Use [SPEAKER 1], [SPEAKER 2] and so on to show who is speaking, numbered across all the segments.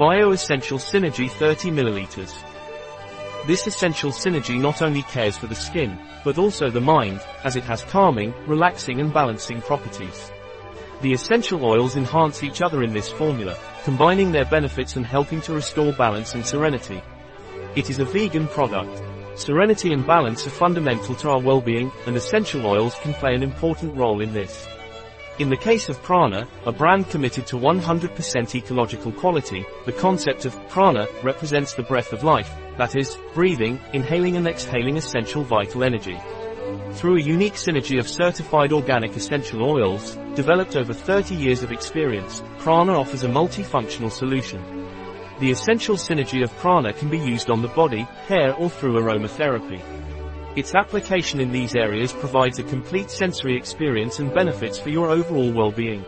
[SPEAKER 1] Bioessential Synergy 30 ml. This essential synergy not only cares for the skin, but also the mind, as it has calming, relaxing and balancing properties. The essential oils enhance each other in this formula, combining their benefits and helping to restore balance and serenity. It is a vegan product. Serenity and balance are fundamental to our well-being, and essential oils can play an important role in this. In the case of Prana, a brand committed to 100% ecological quality, the concept of prana represents the breath of life, that is, breathing, inhaling and exhaling essential vital energy. Through a unique synergy of certified organic essential oils, developed over 30 years of experience, Prana offers a multifunctional solution. The essential synergy of Prana can be used on the body, hair or through aromatherapy. Its application in these areas provides a complete sensory experience and benefits for your overall well-being.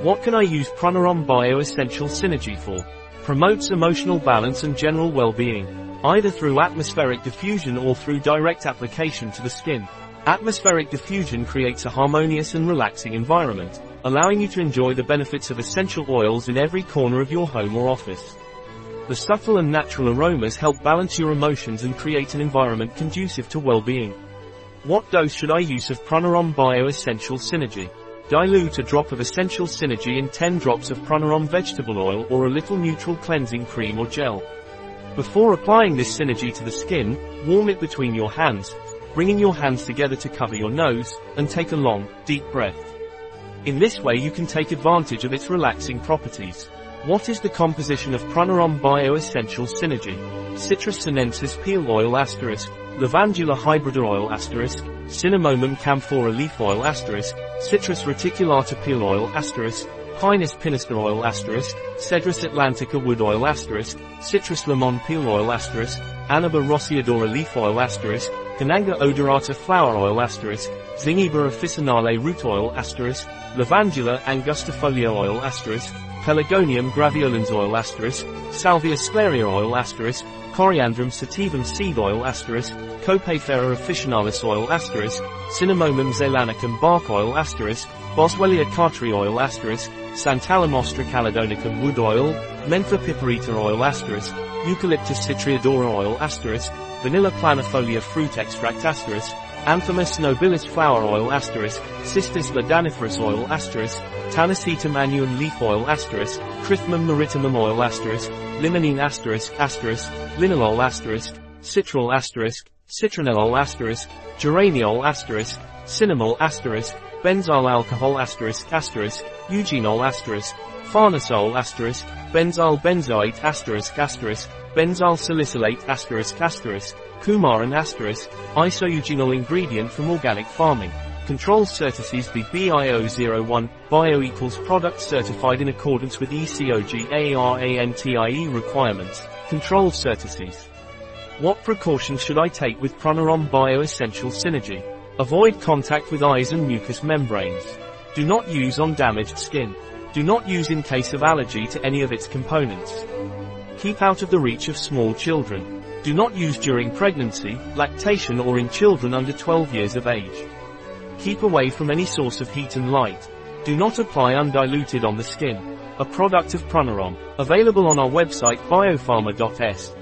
[SPEAKER 1] What can I use Pranarom Bio Essential Synergy for? Promotes emotional balance and general well-being, either through atmospheric diffusion or through direct application to the skin. Atmospheric diffusion creates a harmonious and relaxing environment, allowing you to enjoy the benefits of essential oils in every corner of your home or office. The subtle and natural aromas help balance your emotions and create an environment conducive to well-being. What dose should I use of Pranarom Bio Essential Synergy? Dilute a drop of Essential Synergy in 10 drops of Pranarom vegetable oil or a little neutral cleansing cream or gel. Before applying this synergy to the skin, warm it between your hands, bringing your hands together to cover your nose, and take a long, deep breath. In this way you can take advantage of its relaxing properties. What is the composition of Pranarom Bio Essential Synergy? Citrus sinensis peel oil asterisk, Lavandula hybrida oil asterisk, Cinnamomum camphora leaf oil asterisk, Citrus reticulata peel oil asterisk, Pinus pinaster oil asterisk, Cedrus atlantica wood oil asterisk, Citrus limon peel oil asterisk, Aniba rosaeodora leaf oil asterisk, Cananga odorata flower oil asterisk, Zingiber officinale root oil asterisk, Lavandula angustifolia oil asterisk, Pelargonium graveolens oil asterisk, Salvia sclarea oil asterisk, Coriandrum sativum seed oil asterisk, Copaifera officinalis oil asterisk, Cinnamomum zeylanicum bark oil asterisk, Boswellia carteri oil asterisk, Santalum austrocaledonicum wood oil, Mentha piperita oil asterisk, Eucalyptus citriodora oil asterisk, Vanilla planifolia fruit extract asterisk, Anthemis nobilis flower oil asterisk, Cistus ladaniferus oil asterisk, Tanacetum annuum leaf oil asterisk, Crithmum maritimum oil asterisk, Limonene asterisk asterisk, Linalool asterisk, Citral asterisk, Citronellol asterisk, Geraniol asterisk, Cinnamal asterisk, Benzyl alcohol asterisk asterisk, Eugenol asterisk, Farnesol asterisk, Benzyl benzoate asterisk asterisk, Benzyl salicylate asterisk asterisk, Coumarin asterisk, isoeugenol ingredient from organic farming. Controls Certisys the BIO01, bio equals product certified in accordance with Ecogarantie requirements. Controls Certisys. What precautions should I take with Pranarom Bio Essential Synergy? Avoid contact with eyes and mucous membranes. Do not use on damaged skin. Do not use in case of allergy to any of its components. Keep out of the reach of small children. Do not use during pregnancy, lactation or in children under 12 years of age. Keep away from any source of heat and light. Do not apply undiluted on the skin. A product of Pranarom. Available on our website biopharma.s.